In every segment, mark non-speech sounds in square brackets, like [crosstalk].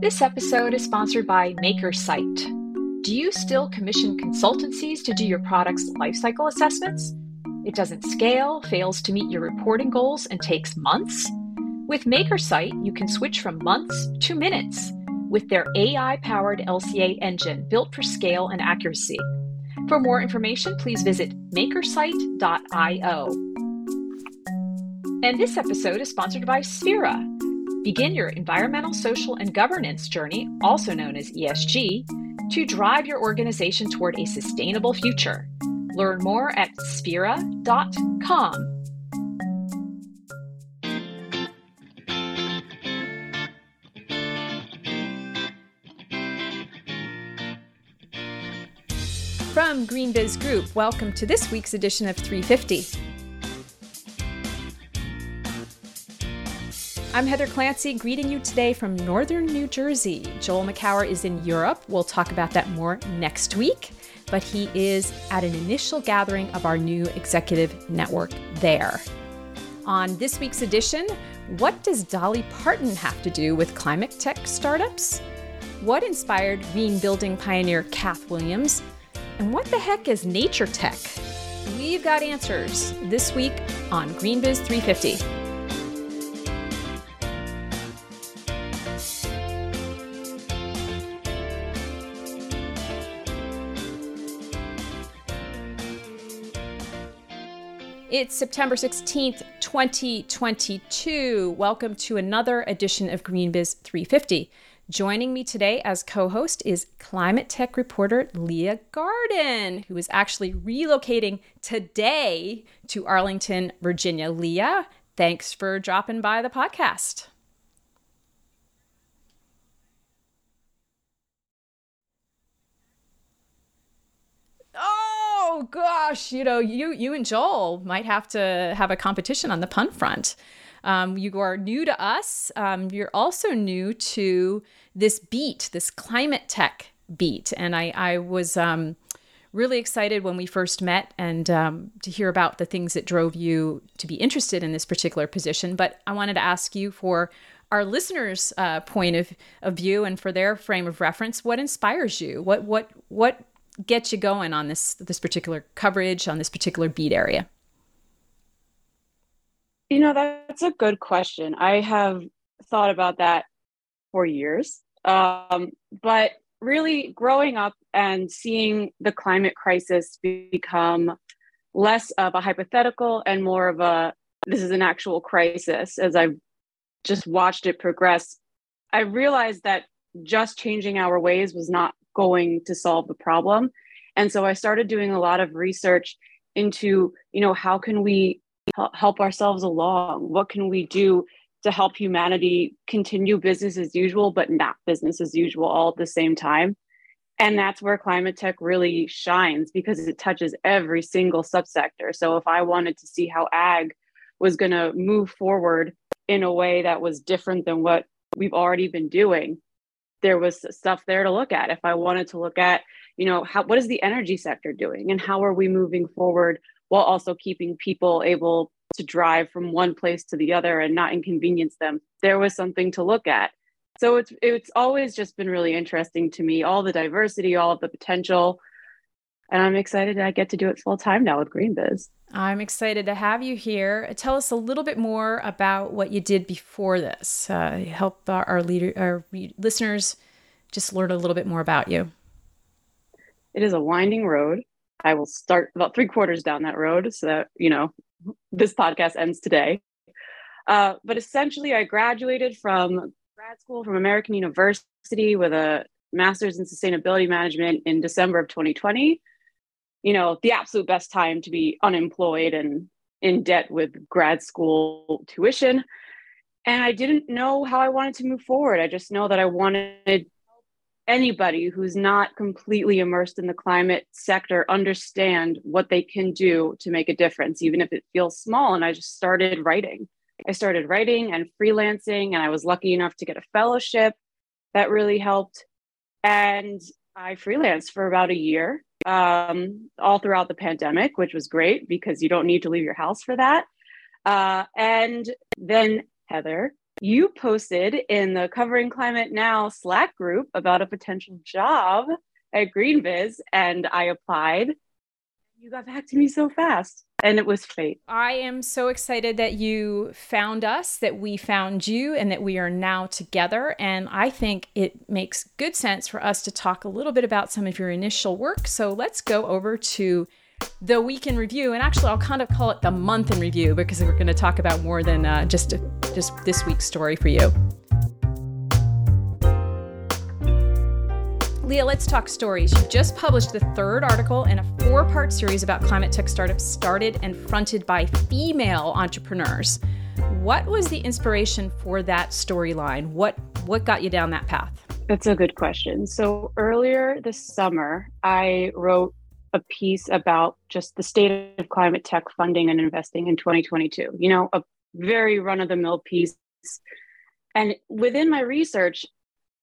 This episode is sponsored by MakerSite. Do you still commission consultancies to do your product's lifecycle assessments? It doesn't scale, fails to meet your reporting goals, and takes months? With MakerSite, you can switch from months to minutes with their AI powered LCA engine built for scale and accuracy. For more information, please visit makersite.io. And this episode is sponsored by Sphera. Begin your environmental, social, and governance journey, also known as ESG, to drive your organization toward a sustainable future. Learn more at sphera.com. From GreenBiz Group, welcome to this week's edition of 350. I'm Heather Clancy, greeting you today from northern New Jersey. Joel Makower is in Europe. We'll talk about that more next week, but he is at an initial gathering of our new executive network there. On this week's edition, what does Dolly Parton have to do with climate tech startups? What inspired green building pioneer Kath Williams? And what the heck is nature tech? We've got answers this week on GreenBiz 350. It's September 16th, 2022. Welcome to another edition of GreenBiz 350. Joining me today as co host is climate tech reporter Leah Garden, who is actually relocating today to Arlington, Virginia. Leah, thanks for dropping by the podcast. Oh gosh, you know, you you and Joel might have to have a competition on the pun front. Um, you are new to us. Um, you're also new to this beat, this climate tech beat, and I I was. Um, really excited when we first met and um, to hear about the things that drove you to be interested in this particular position. But I wanted to ask you for our listeners' uh, point of, of view and for their frame of reference, what inspires you? What what what get you going on this this particular coverage on this particular beat area? You know, that's a good question. I have thought about that for years. Um, but really, growing up and seeing the climate crisis become less of a hypothetical and more of a this is an actual crisis as I've just watched it progress, I realized that just changing our ways was not going to solve the problem. And so i started doing a lot of research into you know how can we help ourselves along? What can we do to help humanity continue business as usual but not business as usual all at the same time? And that's where climate tech really shines because it touches every single subsector. So if i wanted to see how ag was going to move forward in a way that was different than what we've already been doing there was stuff there to look at. If i wanted to look at you know how what is the energy sector doing and how are we moving forward while also keeping people able to drive from one place to the other and not inconvenience them there was something to look at. So it's it's always just been really interesting to me all the diversity all of the potential and i'm excited i get to do it full time now with greenbiz i'm excited to have you here tell us a little bit more about what you did before this uh, help our, our leader our listeners just learn a little bit more about you it is a winding road. I will start about three quarters down that road so that, you know, this podcast ends today. Uh, but essentially, I graduated from grad school from American University with a master's in sustainability management in December of 2020. You know, the absolute best time to be unemployed and in debt with grad school tuition. And I didn't know how I wanted to move forward. I just know that I wanted anybody who's not completely immersed in the climate sector understand what they can do to make a difference, even if it feels small. And I just started writing. I started writing and freelancing, and I was lucky enough to get a fellowship that really helped. And I freelanced for about a year, um, all throughout the pandemic, which was great because you don't need to leave your house for that. Uh, and then Heather you posted in the Covering Climate Now Slack group about a potential job at GreenBiz, and I applied. You got back to me so fast, and it was fate. I am so excited that you found us, that we found you, and that we are now together. And I think it makes good sense for us to talk a little bit about some of your initial work. So let's go over to the week in review, and actually, I'll kind of call it the month in review because we're going to talk about more than uh, just just this week's story for you. Leah, let's talk stories. You just published the third article in a four part series about climate tech startups started and fronted by female entrepreneurs. What was the inspiration for that storyline? What, what got you down that path? That's a good question. So, earlier this summer, I wrote a piece about just the state of climate tech funding and investing in 2022. You know, a very run of the mill piece. And within my research,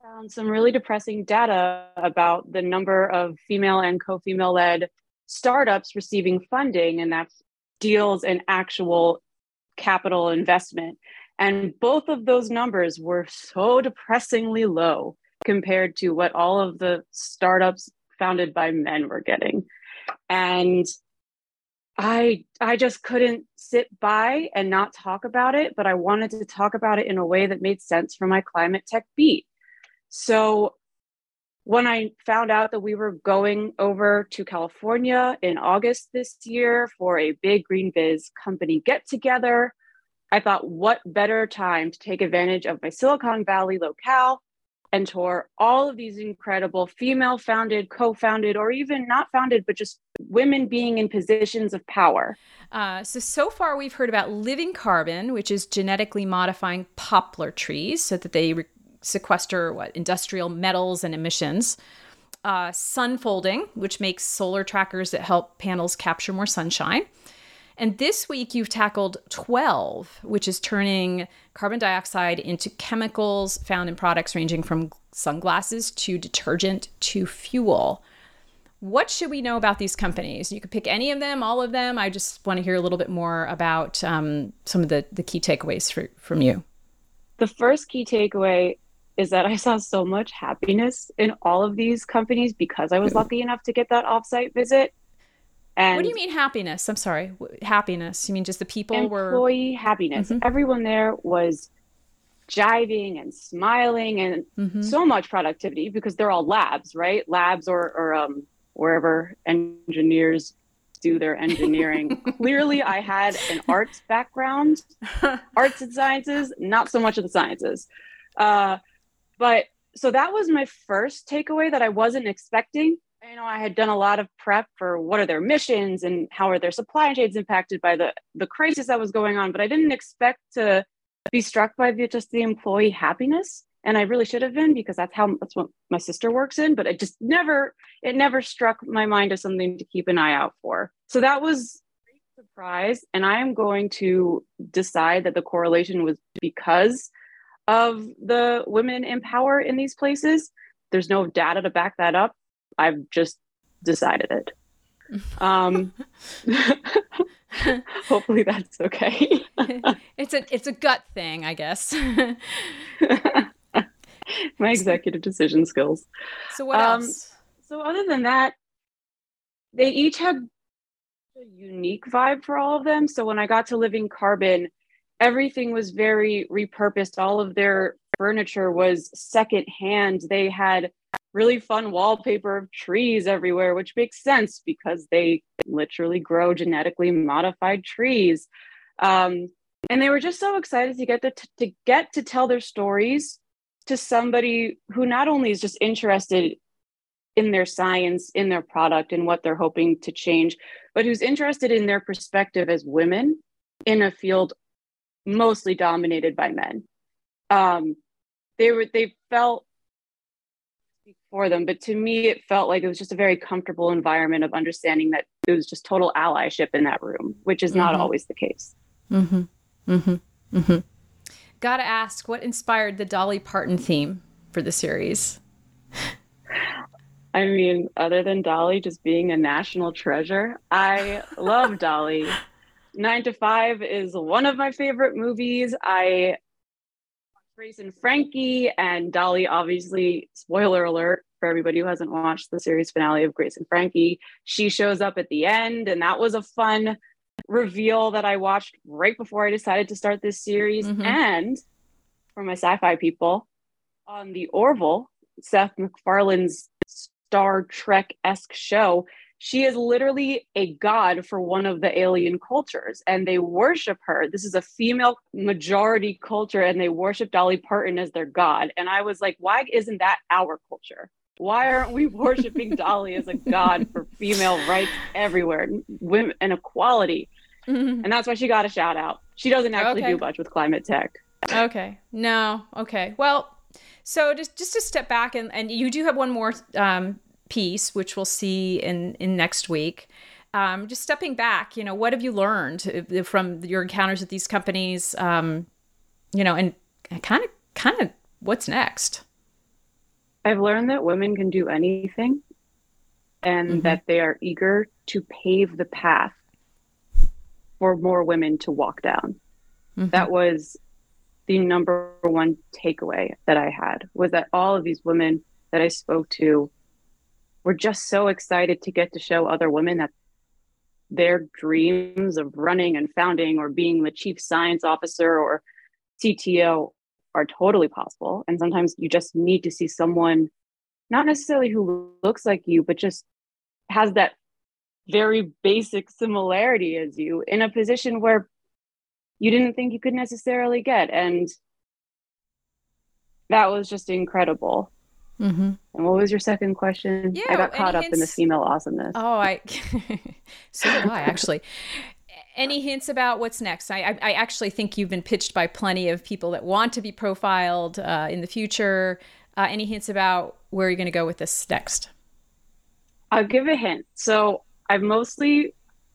found some really depressing data about the number of female and co female led startups receiving funding, and that's deals and actual capital investment. And both of those numbers were so depressingly low compared to what all of the startups founded by men were getting and i i just couldn't sit by and not talk about it but i wanted to talk about it in a way that made sense for my climate tech beat so when I found out that we were going over to California in August this year for a big Green Biz company get together, I thought, what better time to take advantage of my Silicon Valley locale and tour all of these incredible female founded, co founded, or even not founded, but just women being in positions of power. Uh, so, so far we've heard about living carbon, which is genetically modifying poplar trees so that they re- sequester what industrial metals and emissions. Uh, Sunfolding, which makes solar trackers that help panels capture more sunshine. And this week you've tackled Twelve, which is turning carbon dioxide into chemicals found in products ranging from sunglasses to detergent to fuel. What should we know about these companies? You could pick any of them, all of them. I just want to hear a little bit more about um, some of the, the key takeaways for, from you. The first key takeaway is that I saw so much happiness in all of these companies because I was lucky enough to get that offsite visit. And what do you mean happiness? I'm sorry, happiness. You mean just the people employee were employee happiness? Mm-hmm. Everyone there was jiving and smiling and mm-hmm. so much productivity because they're all labs, right? Labs or or um, wherever engineers do their engineering. [laughs] Clearly, I had an arts background, [laughs] arts and sciences, not so much of the sciences. Uh, but so that was my first takeaway that I wasn't expecting. You know i had done a lot of prep for what are their missions and how are their supply chains impacted by the the crisis that was going on but i didn't expect to be struck by the, just the employee happiness. And i really should have been because that's how that's what my sister works in but it just never it never struck my mind as something to keep an eye out for. So that was a surprise and i am going to decide that the correlation was because of the women in power in these places there's no data to back that up I've just decided it. [laughs] Um, [laughs] hopefully that's okay. [laughs] it's a it's a gut thing, I guess. My executive decision skills. So what um, else? So other than that, they each had a unique vibe for all of them. So when I got to Living Carbon, everything was very repurposed. All of their furniture was secondhand. They had really fun wallpaper of trees everywhere, which makes sense because they literally grow genetically modified trees. Um, and they were just so excited to get to, to get to tell their stories to somebody who not only is just interested in their science, in their product, and what they're hoping to change, but who's interested in their perspective as women in a field mostly dominated by men. Um, they were they felt for them but to me it felt like it was just a very comfortable environment of understanding that it was just total allyship in that room which is not mm-hmm. always the case mm-hmm. Mm-hmm. Mm-hmm. gotta ask what inspired the dolly parton theme for the series i mean other than dolly just being a national treasure i love dolly [laughs] nine to five is one of my favorite movies i Grace and Frankie and Dolly, obviously, spoiler alert for everybody who hasn't watched the series finale of Grace and Frankie. She shows up at the end, and that was a fun reveal that I watched right before I decided to start this series. Mm-hmm. And for my sci fi people, on the Orville, Seth MacFarlane's Star Trek esque show, she is literally a god for one of the alien cultures and they worship her. This is a female majority culture and they worship Dolly Parton as their god. And I was like, why isn't that our culture? Why aren't we [laughs] worshiping Dolly as a god for female rights everywhere, women and equality? Mm-hmm. And that's why she got a shout out. She doesn't actually okay. do much with climate tech. Okay. No. Okay. Well, so just just to step back and and you do have one more um, piece, which we'll see in in next week. Um, just stepping back, you know, what have you learned uh, from your encounters with these companies? Um, you know, and kind of kind of what's next? I've learned that women can do anything and mm-hmm. that they are eager to pave the path for more women to walk down. Mm-hmm. That was the number one takeaway that I had was that all of these women that I spoke to were just so excited to get to show other women that their dreams of running and founding or being the chief science officer or CTO are totally possible. And sometimes you just need to see someone, not necessarily who looks like you, but just has that very basic similarity as you in a position where you didn't think you could necessarily get. And that was just incredible. Mm-hmm. And what was your second question? Yeah, I got caught up hints... in the female awesomeness. Oh, I [laughs] so did I actually. any hints about what's next? I, I, I, actually think you've been pitched by plenty of people that want to be profiled uh, in the future. Uh, any hints about where you're going to go with this next? I'll give a hint. So I've mostly,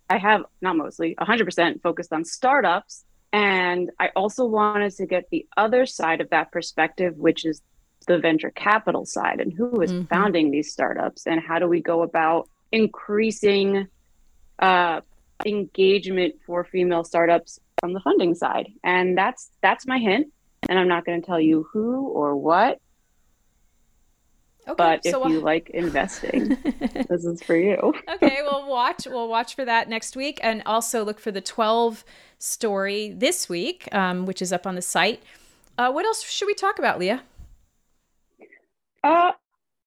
I have not mostly, 100% focused on startups and I also wanted to get the other side of that perspective, which is the venture capital side and who is mm-hmm. founding these startups and how do we go about increasing uh, engagement for female startups from the funding side. And that's that's my hint. And I'm not going to tell you who or what Okay, but so if you like investing, [laughs] this is for you. okay, [laughs] we'll watch we'll watch for that next week, and also look for the twelve story this week, um, which is up on the site. Uh, what else should we talk about, Leah? Uh,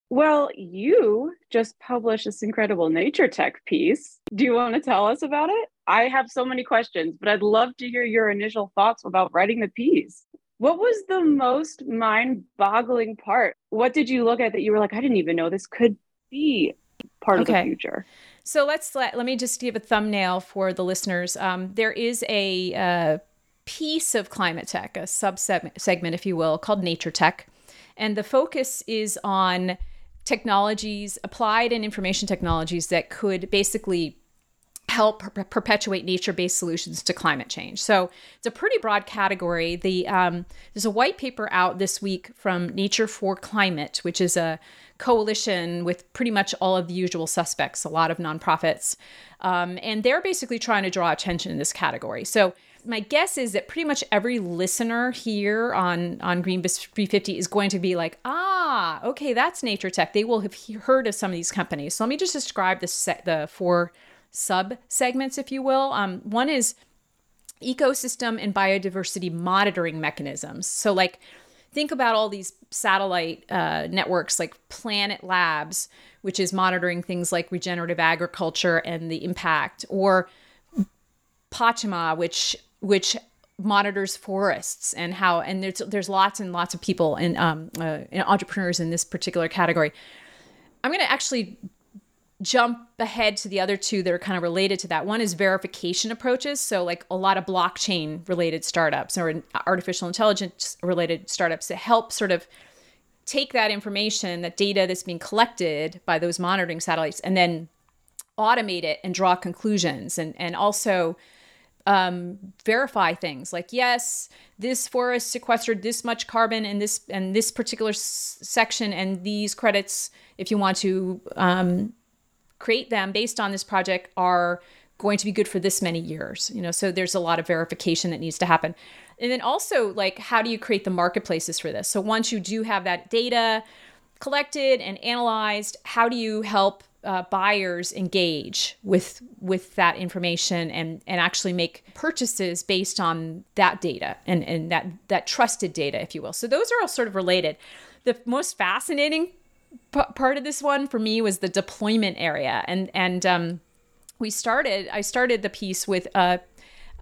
well, you just published this incredible nature tech piece. Do you want to tell us about it? I have so many questions, but I'd love to hear your initial thoughts about writing the piece. What was the most mind boggling part? What did you look at that you were like, I didn't even know this could be part okay. of the future? So let's let, let me just give a thumbnail for the listeners. Um, there is a uh, piece of climate tech, a sub segment, if you will, called Nature Tech. And the focus is on technologies, applied and information technologies that could basically help per- perpetuate nature-based solutions to climate change. So it's a pretty broad category. The um, there's a white paper out this week from Nature4Climate, which is a coalition with pretty much all of the usual suspects, a lot of nonprofits, um, and they're basically trying to draw attention in this category. So my guess is that pretty much every listener here on on Greenbiz 350 is going to be like, ah, okay, that's nature tech. They will have heard of some of these companies. So let me just describe the set, the four sub segments, if you will. Um, one is ecosystem and biodiversity monitoring mechanisms. So, like, think about all these satellite uh, networks like Planet Labs, which is monitoring things like regenerative agriculture and the impact, or Pachama, which which monitors forests and how and there's there's lots and lots of people and um, uh, entrepreneurs in this particular category. I'm going to actually jump ahead to the other two that are kind of related to that. One is verification approaches. So, like a lot of blockchain related startups or artificial intelligence related startups that help sort of take that information, that data that's being collected by those monitoring satellites, and then automate it and draw conclusions and, and also um, verify things. Like yes this forest sequestered this much carbon in this and this particular s- section and these credits if you want to um, create them based on this project are going to be good for this many years you know? So there's a lot of verification that needs to happen. And then also like how do you create the marketplaces for this? So once you do have that data collected and analyzed how do you help uh, buyers engage with with that information and and actually make purchases based on that data and and that that trusted data if you will. So those are all sort of related. The most fascinating p- part of this one for me was the deployment area. And and um, we started i started the piece with a,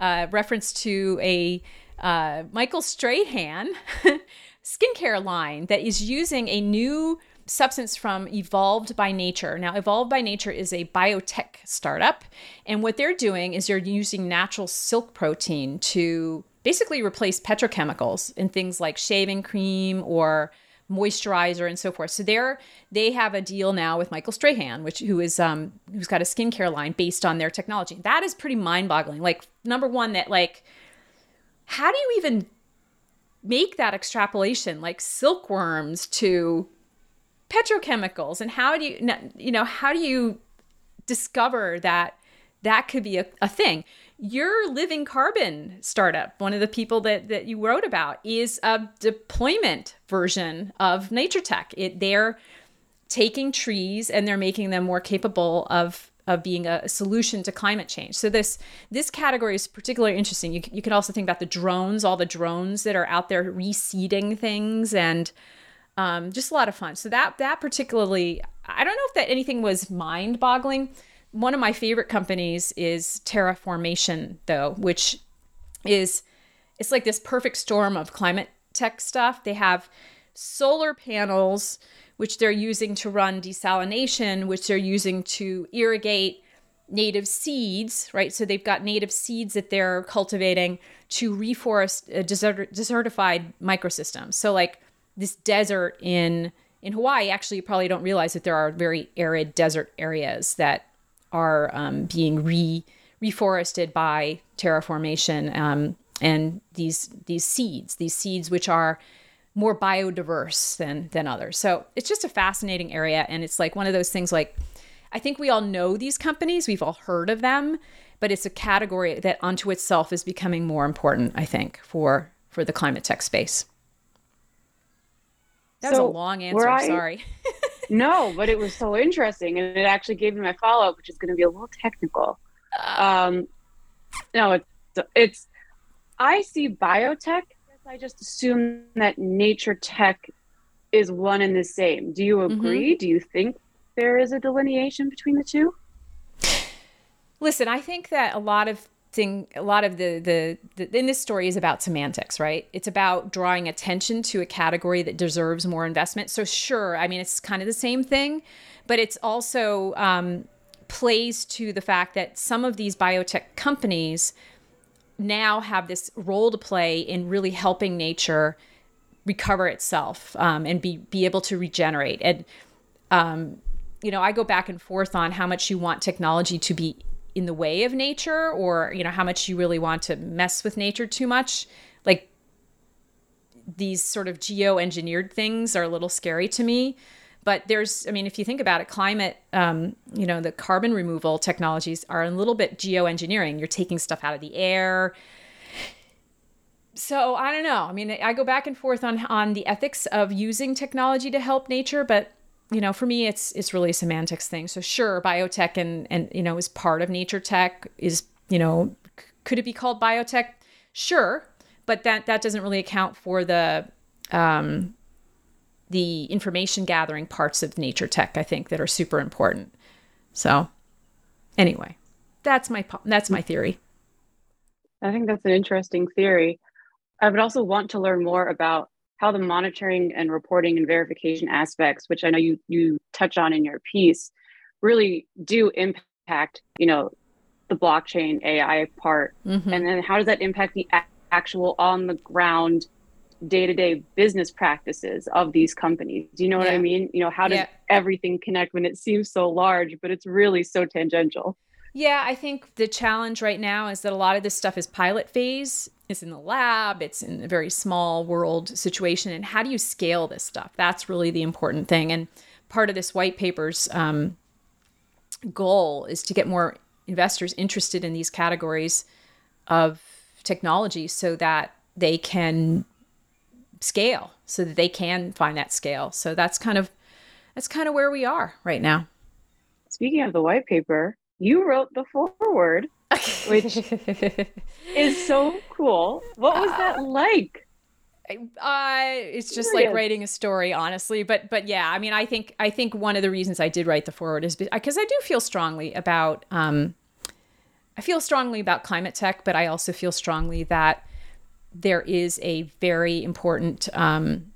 a reference to a uh, michael strahan [laughs] skincare line that is using a new substance from Evolved by Nature. Now, Evolved by Nature is a biotech startup, and what they're doing is they're using natural silk protein to basically replace petrochemicals in things like shaving cream or moisturizer and so forth. So they're they have a deal now with Michael Strahan, which who is um who's got a skincare line based on their technology. That is pretty mind-boggling. Like number one, that like how do you even make that extrapolation like silkworms to petrochemicals and how do you you know how do you discover that that could be a, a thing? Your living carbon startup one of the people that, that you wrote about is a deployment version of nature tech. It they're taking trees and they're making them more capable of of being a, solution to climate change. So this this category is particularly interesting. You, you can also think about the drones all the drones that are out there reseeding things and um, just a lot of fun. So that that particularly, I don't know if that anything was mind boggling. One of my favorite companies is Terraformation, though, which is it's like this perfect storm of climate tech stuff. They have solar panels, which they're using to run desalination, which they're using to irrigate native seeds, right? So they've got native seeds that they're cultivating to reforest a desert, desertified microsystems. So like this desert in in Hawaii, actually, you probably don't realize that there are very arid desert areas that are um, being re reforested by terraformation um, and these these seeds, these seeds which are more biodiverse than than others. So it's just a fascinating area, and it's like one of those things. Like I think we all know these companies, we've all heard of them, but it's a category that unto itself is becoming more important. I think for for the climate tech space. That so was a long answer. I, sorry. [laughs] no, but it was so interesting, and it actually gave me my follow up, which is going to be a little technical. Uh, um, no, it's it's. I see biotech. I just assume that nature tech is one and the same. Do you mm-hmm. agree? Mm-hmm. Do you think there is a delineation between the two? Listen, I think that a lot of thing a lot of the, the the in this story is about semantics right? It's about drawing attention to a category that deserves more investment. So sure i mean it's kind of the same thing but it's also um, plays to the fact that some of these biotech companies now have this role to play in really helping nature recover itself um, and be be able to regenerate. And um, you know i go back and forth on how much you want technology to be in the way of nature or you know how much you really want to mess with nature too much. Like these sort of geo-engineered things are a little scary to me. But there's i mean if you think about it climate um, you know the carbon removal technologies are a little bit geoengineering. You're taking stuff out of the air. So i don't know. I mean i go back and forth on on the ethics of using technology to help nature but you know, for me, it's it's really semantics thing. So sure, biotech and and you know is part of nature tech. Is you know, could it be called biotech? Sure, but that that doesn't really account for the um, the information gathering parts of nature tech. I think that are super important. So anyway, that's my that's my theory. I think that's an interesting theory. I would also want to learn more about how the monitoring and reporting and verification aspects, which I know you you touch on in your piece, really do impact, you know, the blockchain AI part, mm-hmm. and then how does that impact the actual on the ground day-to-day business practices of these companies? Do you know what i mean? You know how does yeah. everything connect when it seems so large but it's really so tangential? Yeah i think the challenge right now is that a lot of this stuff is pilot phase it's in the lab, it's in a very small world situation. And how do you scale this stuff? That's really the important thing. And part of this white paper's um, goal is to get more investors interested in these categories of technology so that they can scale so that they can find that scale so that's kind of that's kind of where we are right now speaking of the white paper you wrote the foreword which [laughs] is so cool what was that like uh, it's just like writing a story, honestly. But but yeah, I mean, I think I think one of the reasons I did write the foreword is because I do feel strongly about um, I feel strongly about climate tech, but I also feel strongly that there is a very important. Um,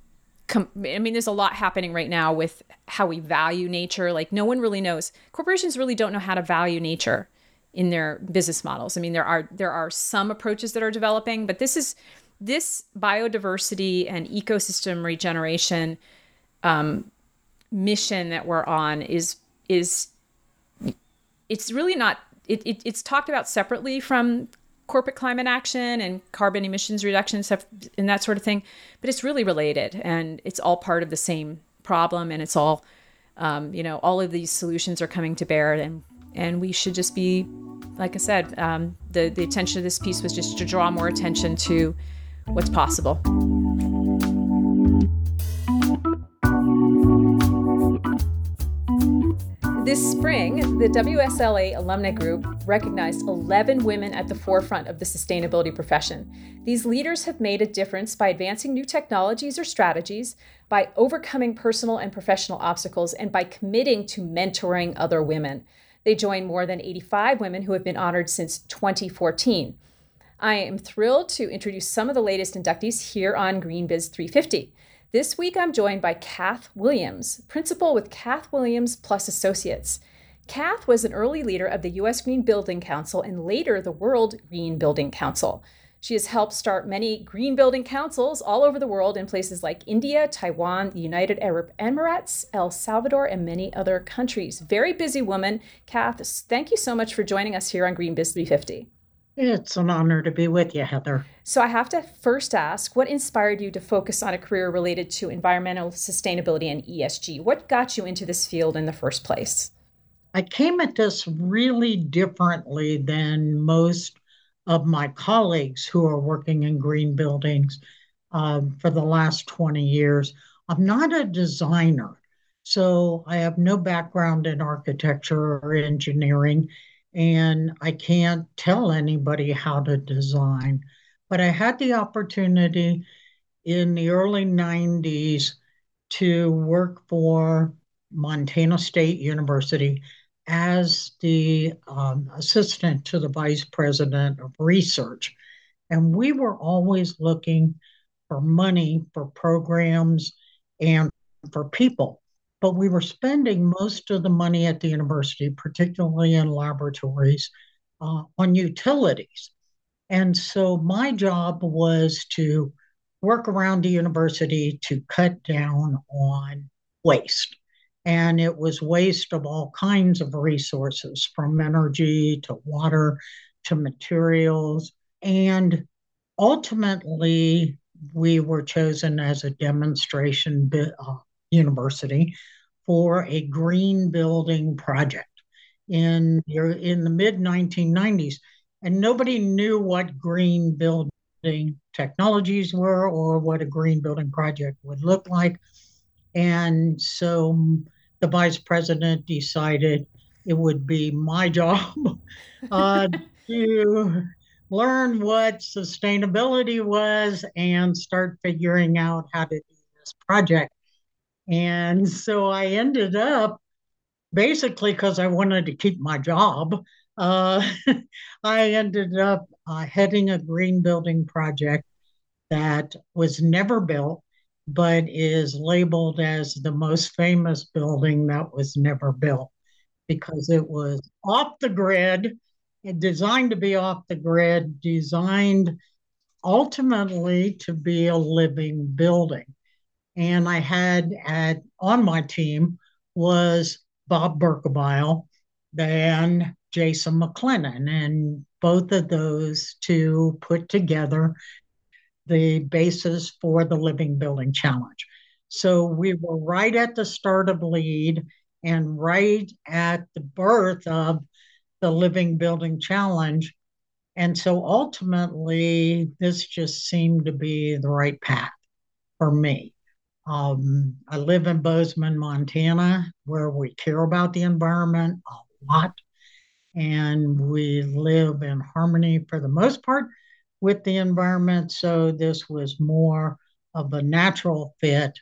com- I mean, there's a lot happening right now with how we value nature. Like no one really knows. Corporations really don't know how to value nature in their business models. I mean, there are there are some approaches that are developing, but this is this biodiversity and ecosystem regeneration um, mission that we're on is is it's really not it, it, it's talked about separately from corporate climate action and carbon emissions reduction stuff and that sort of thing but it's really related and it's all part of the same problem and it's all um, you know all of these solutions are coming to bear and and we should just be like i said um, the the attention of this piece was just to draw more attention to what's possible. This spring, the WSLA Alumni Group recognized 11 women at the forefront of the sustainability profession. These leaders have made a difference by advancing new technologies or strategies, by overcoming personal and professional obstacles, and by committing to mentoring other women. They join more than 85 women who have been honored since 2014. I am thrilled to introduce some of the latest inductees here on GreenBiz 350. This week, I'm joined by Kath Williams, principal with Kath Williams Plus Associates. Kath was an early leader of the U.S. Green Building Council and later the World Green Building Council. She has helped start many green building councils all over the world in places like India, Taiwan, the United Arab Emirates, El Salvador, and many other countries. Very busy woman. Kath, thank you so much for joining us here on Green Biz 350. It's an honor to be with you, Heather. So, I have to first ask what inspired you to focus on a career related to environmental sustainability and ESG? What got you into this field in the first place? I came at this really differently than most of my colleagues who are working in green buildings um, for the last 20 years. I'm not a designer, so I have no background in architecture or engineering and I can't tell anybody how to design. But I had the opportunity in the early 90s to work for Montana State University as the um, assistant to the vice president of research. And we were always looking for money for programs and for people but we were spending most of the money at the university, particularly in laboratories, uh, on utilities. And so my job was to work around the university to cut down on waste. And it was waste of all kinds of resources, from energy to water to materials. And ultimately, we were chosen as a demonstration uh, university for a green building project. In in the mid 1990s and nobody knew what green building technologies were or what a green building project would look like. And so the vice president decided it would be my [laughs] job uh, to learn what sustainability was and start figuring out how to do this project and so I ended up basically because I wanted to keep my job. Uh, [laughs] I ended up uh, heading a green building project that was never built, but is labeled as the most famous building that was never built because it was off the grid, designed to be off the grid, designed ultimately to be a living building and I had at on my team was Bob Berkebile and Jason McLennan, and both of those two put together the basis for the Living Building Challenge. So we were right at the start of LEED and right at the birth of the Living Building Challenge. And so ultimately, this just seemed to be the right path for me. Um, I live in Bozeman, Montana, where we care about the environment a lot. And we live in harmony for the most part with the environment. So this was more of a natural fit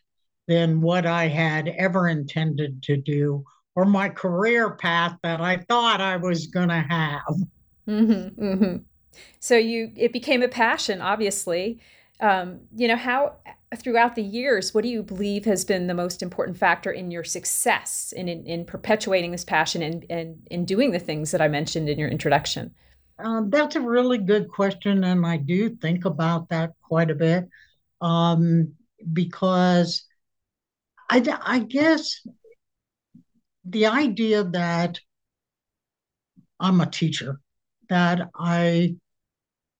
than what I had ever intended to do or my career path that I thought I was going to have. Mm-hmm, mm-hmm. So you, it became a passion, obviously. Um, you know, how throughout the years, what do you believe has been the most important factor in your success in, in, in perpetuating this passion and, and in doing the things that I mentioned in your introduction? Um, that's a really good question, and I do think about that quite a bit um, because I, I guess the idea that I'm a teacher, that I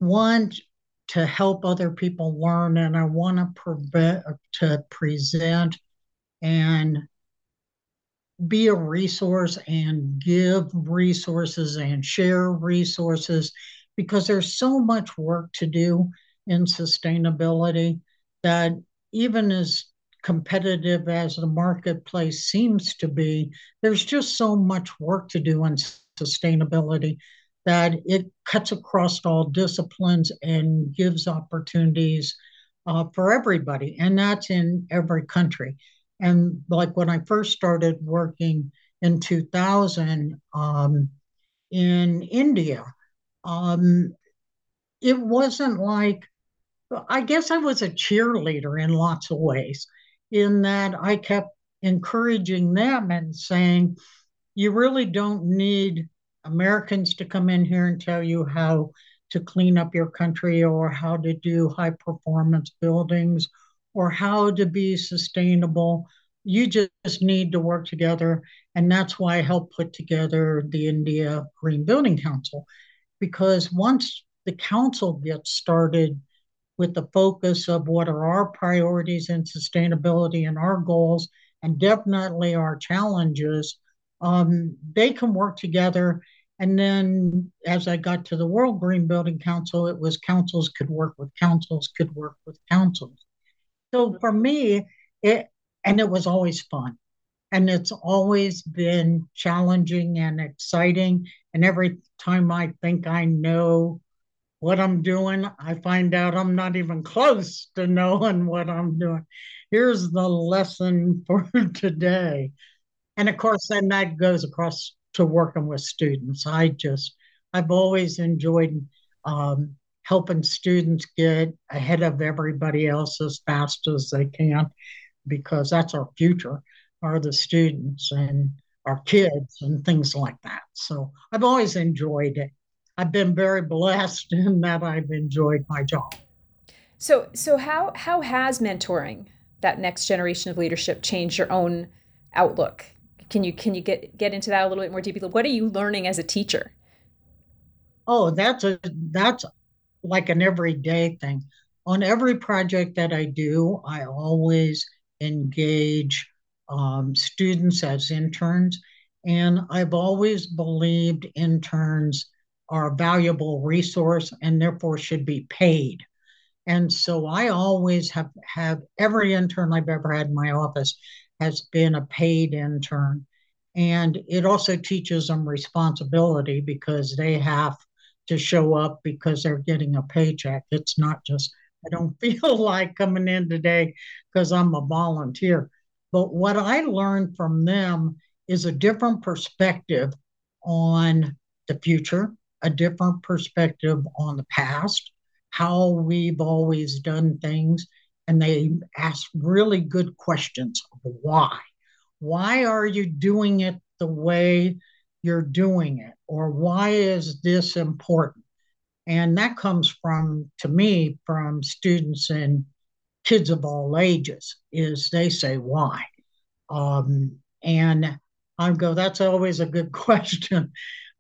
want to help other people learn and I want to prevent to present and be a resource and give resources and share resources because there's so much work to do in sustainability that even as competitive as the marketplace seems to be, there's just so much work to do in sustainability that it cuts across all disciplines and gives opportunities uh, for everybody. And that's in every country. And like when I first started working in 2000 um, in India, um, it wasn't like, I guess I was a cheerleader in lots of ways, in that I kept encouraging them and saying, you really don't need Americans to come in here and tell you how to clean up your country or how to do high performance buildings or how to be sustainable. You just need to work together. And that's why I helped put together the India Green Building Council. Because once the council gets started with the focus of what are our priorities in sustainability and our goals, and definitely our challenges, um, they can work together and then as I got to the World Green Building Council, it was councils could work with councils, could work with councils. So for me, it, and it was always fun. And it's always been challenging and exciting. And every time I think I know what I'm doing, I find out I'm not even close to knowing what I'm doing. Here's the lesson [laughs] for today. And of course, then that goes across to working with students. I just, I've always enjoyed um, helping students get ahead of everybody else as fast as they can, because that's our future, are the students and our kids and things like that. So I've always enjoyed it. I've been very blessed [laughs] in that I've enjoyed my job. So, so how how has mentoring that next generation of leadership changed your own outlook can you can you get get into that a little bit more deeply? What are you learning as a teacher? Oh, that's a that's like an everyday thing. On every project that I do, I always engage um, students as interns, and I've always believed interns are a valuable resource and therefore should be paid. And so I always have have every intern I've ever had in my office has been a paid intern. And it also teaches them responsibility because they have to show up because they're getting a paycheck. It's not just, I don't [laughs] feel like coming in today because I'm a volunteer. But what I learned from them is a different perspective on the future, a different perspective on the past, how we've always done things, and they ask really good questions of why. Why are you doing it the way you're doing it? Or why is this important? And that comes from, to me, from students and kids of all ages, is they say why. Um, and I go, that's always a good [laughs] question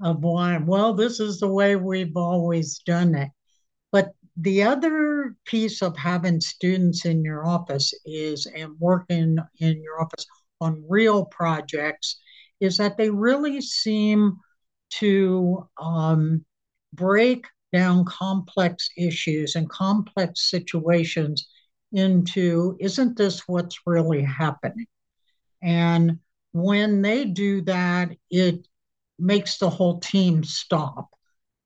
of why. Well, this is the way we've always done it. The other piece of having students in your office is and working in your office on real projects is that they really seem to um, break down complex issues and complex situations into isn't this what's really happening? And when they do that, it makes the whole team stop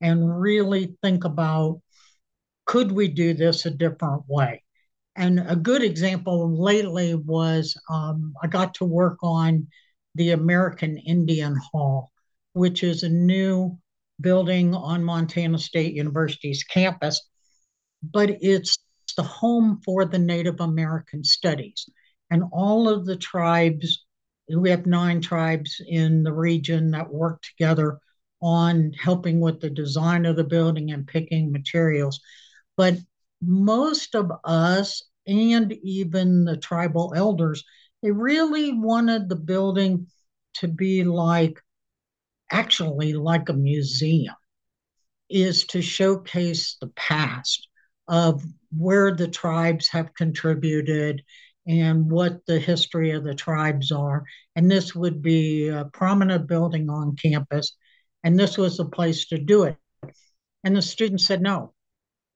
and really think about could we do this a different way? And a good example lately was um, I got to work on the American Indian Hall, which is a new building on Montana State University's campus, but it's the home for the Native American studies. And all of the tribes, we have nine tribes in the region that work together on helping with the design of the building and picking materials. But most of us and even the tribal elders, they really wanted the building to be like actually like a museum, is to showcase the past of where the tribes have contributed and what the history of the tribes are. And this would be a prominent building on campus, and this was the place to do it. And the students said, no,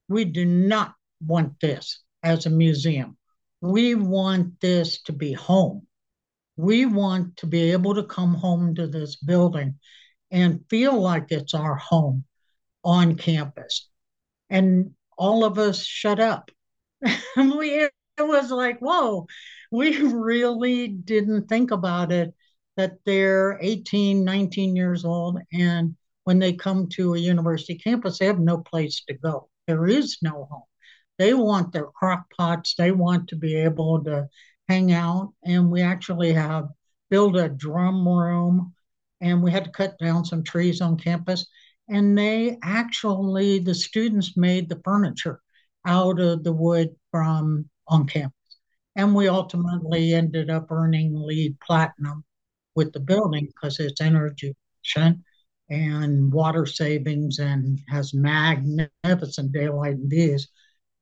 we do not want this as a museum. We want this to be home. We want to be able to come home to this building and feel like it's our home on campus. And all of us shut up. [laughs] we it was like, whoa, we really didn't think about it that they're 18, 19 years old and when they come to a university campus, they have no place to go. There is no home. They want their crock pots. They want to be able to hang out. And we actually have built a drum room and we had to cut down some trees on campus. And they actually, the students made the furniture out of the wood from on campus. And we ultimately ended up earning LEED platinum with the building because it's energy efficient and water savings and has magnificent daylight views.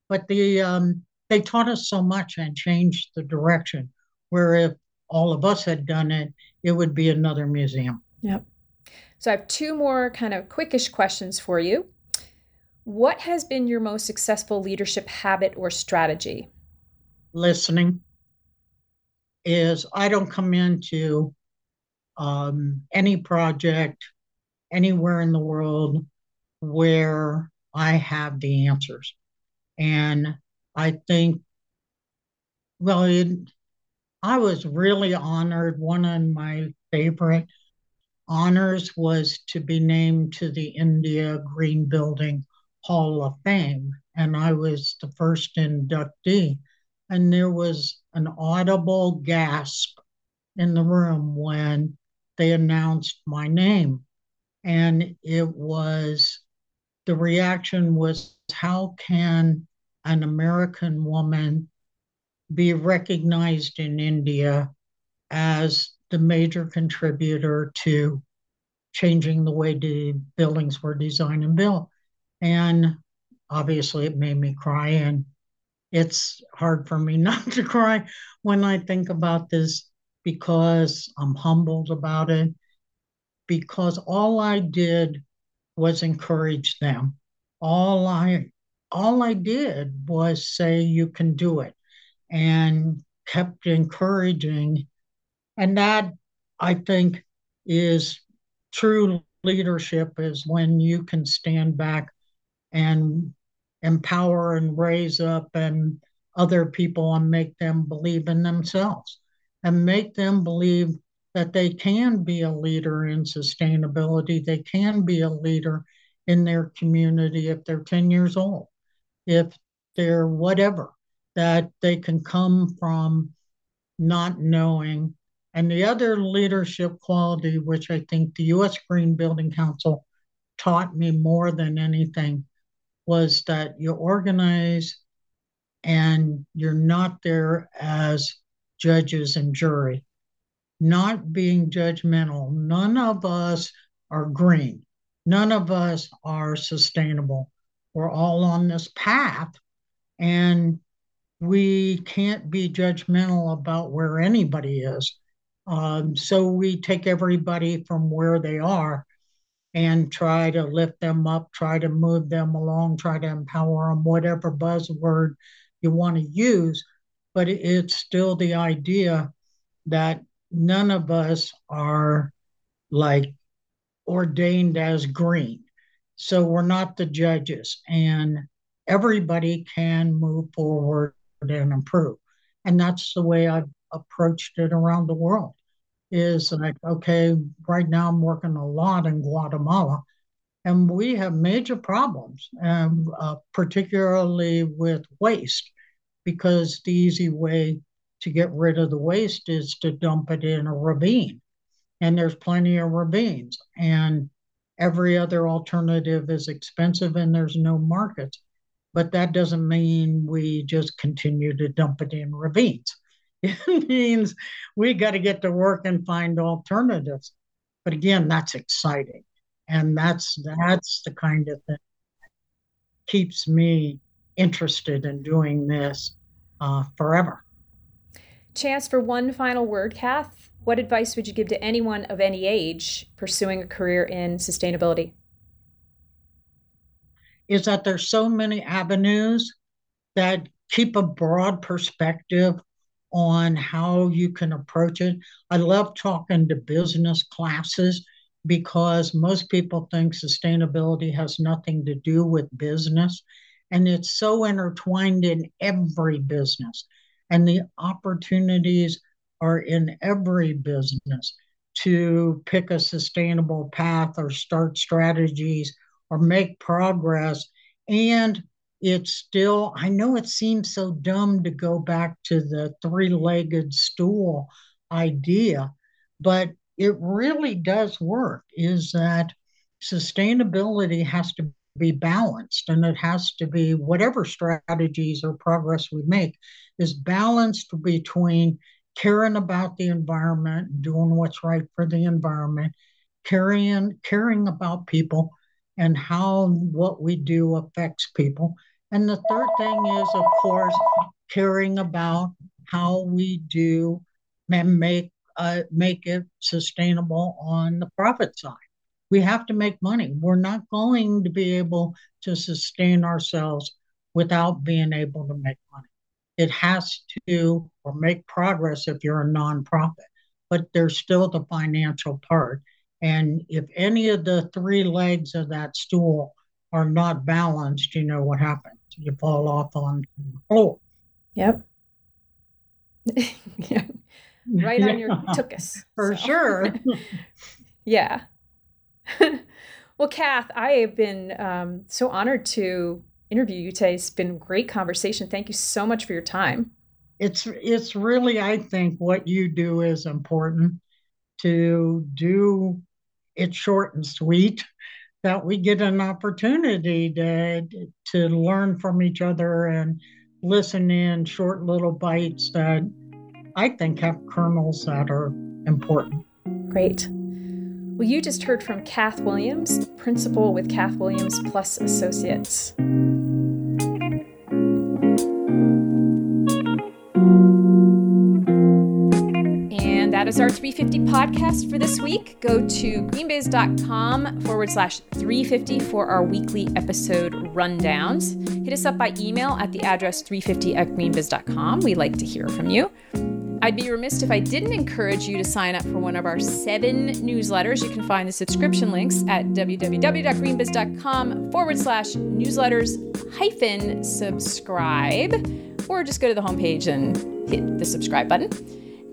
But the um, they taught us so much and changed the direction. Where if all of us had done it, it would be another museum. Yep. So I have two more kind of quickish questions for you. What has been your most successful leadership habit or strategy? Listening is I don't come into um, any project anywhere in the world where I have the answers. And I think, well, it, I was really honored. One of my favorite honors was to be named to the India Green Building Hall of Fame. And I was the first inductee. And there was an audible gasp in the room when they announced my name. And it was the reaction was how can an American woman be recognized in India as the major contributor to changing the way the buildings were designed and built? And obviously, it made me cry. And it's hard for me [laughs] not to cry when I think about this because I'm humbled about it. Because all I did was encourage them. All I all I did was say you can do it and kept encouraging and that I think is true leadership is when you can stand back and empower and raise up and other people and make them believe in themselves and make them believe that they can be a leader in sustainability. They can be a leader in their community if they're 10 years old, if they're whatever, that they can come from not knowing. And the other leadership quality, which I think the US Green Building Council taught me more than anything, was that you organize and you're not there as judges and jury not being judgmental. None of us are green. None of us are sustainable. We're all on this path, and we can't be judgmental about where anybody is. Um, so we take everybody from where they are and try to lift them up, try to move them along, try to empower them, whatever buzzword you want to use. But it's still the idea that none of us are like ordained as green. So we're not the judges, and everybody can move forward and improve. And that's the way I've approached it around the world is like, okay, right now I'm working a lot in Guatemala, and we have major problems, um, uh, particularly with waste, because the easy way to get rid of the waste is to dump it in a ravine. And there's plenty of ravines, and every other alternative is expensive, and there's no markets. But that doesn't mean we just continue to dump it in ravines [laughs] it means we got to get to work and find alternatives. But again, that's exciting. And that's that's the kind of thing keeps me interested in doing this uh, forever. Chance for one final word, Kath. What advice would you give to anyone of any age pursuing a career in sustainability? Is that there's so many avenues that keep a broad perspective on how you can approach it. I love talking to business classes because most people think sustainability has nothing to do with business. And it's so intertwined in every business. And the opportunities are in every business to pick a sustainable path or start strategies or make progress and it's still, I know it seems so dumb to go back to the three legged stool idea, but it really does work. Is that sustainability has to be balanced and it has to be whatever strategies or progress we make is balanced between caring about the environment, doing what's right for the environment, caring caring about people and how what we do affects people and the third thing is, of course, caring about how we do and make uh, make it sustainable on the profit side. We have to make money. We're not going to be able to sustain ourselves without being able to make money. It has to or make progress if you're a nonprofit, but there's still the financial part. And if any of the three legs of that stool are not balanced, you know what happens you fall off on the floor. Yep. [laughs] yeah. Right yeah. on your [laughs] tuchus. For so. sure. [laughs] yeah. [laughs] well, Kath, I have been um, so honored to interview you today. It's been a great conversation. Thank you so much for your time. It's it's really, I think, what you do is important to do it short and sweet that we get an opportunity to to learn from each other and listen in short little bites that I think have kernels that are important. Great. Well, you just heard from Kath Williams, principal with Kath Williams Plus Associates. And that is our 350 podcast for this week. Go to greenbiz.com forward slash 350 for our weekly episode rundowns. Hit us up by email at the address 350 at greenbiz.com. We like to hear from you. I'd be remiss if I didn't encourage you to sign up for one of our seven newsletters. You can find the subscription links at www.greenbiz.com forward slash newsletters hyphen subscribe, or just go to the homepage and hit the subscribe button.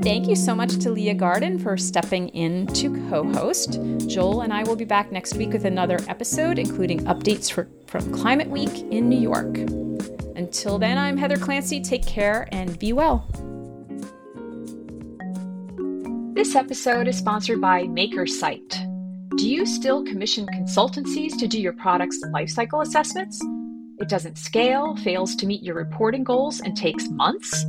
Thank you so much to Leah Garden for stepping in to co host. Joel and I will be back next week with another episode, including updates for, from Climate Week in New York. Until then, I'm Heather Clancy. Take care and be well. This episode is sponsored by MakerSite. Do you still commission consultancies to do your product's lifecycle assessments? It doesn't scale, fails to meet your reporting goals, and takes months?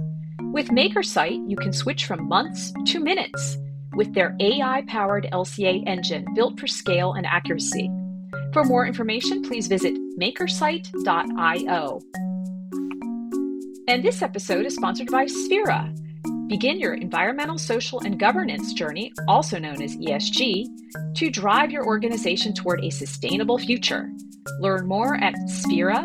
With MakerSite, you can switch from months to minutes with their AI powered LCA engine built for scale and accuracy. For more information, please visit makersite.io. And this episode is sponsored by Sphera. Begin your environmental, social, and governance journey, also known as ESG, to drive your organization toward a sustainable future. Learn more at sphera.com.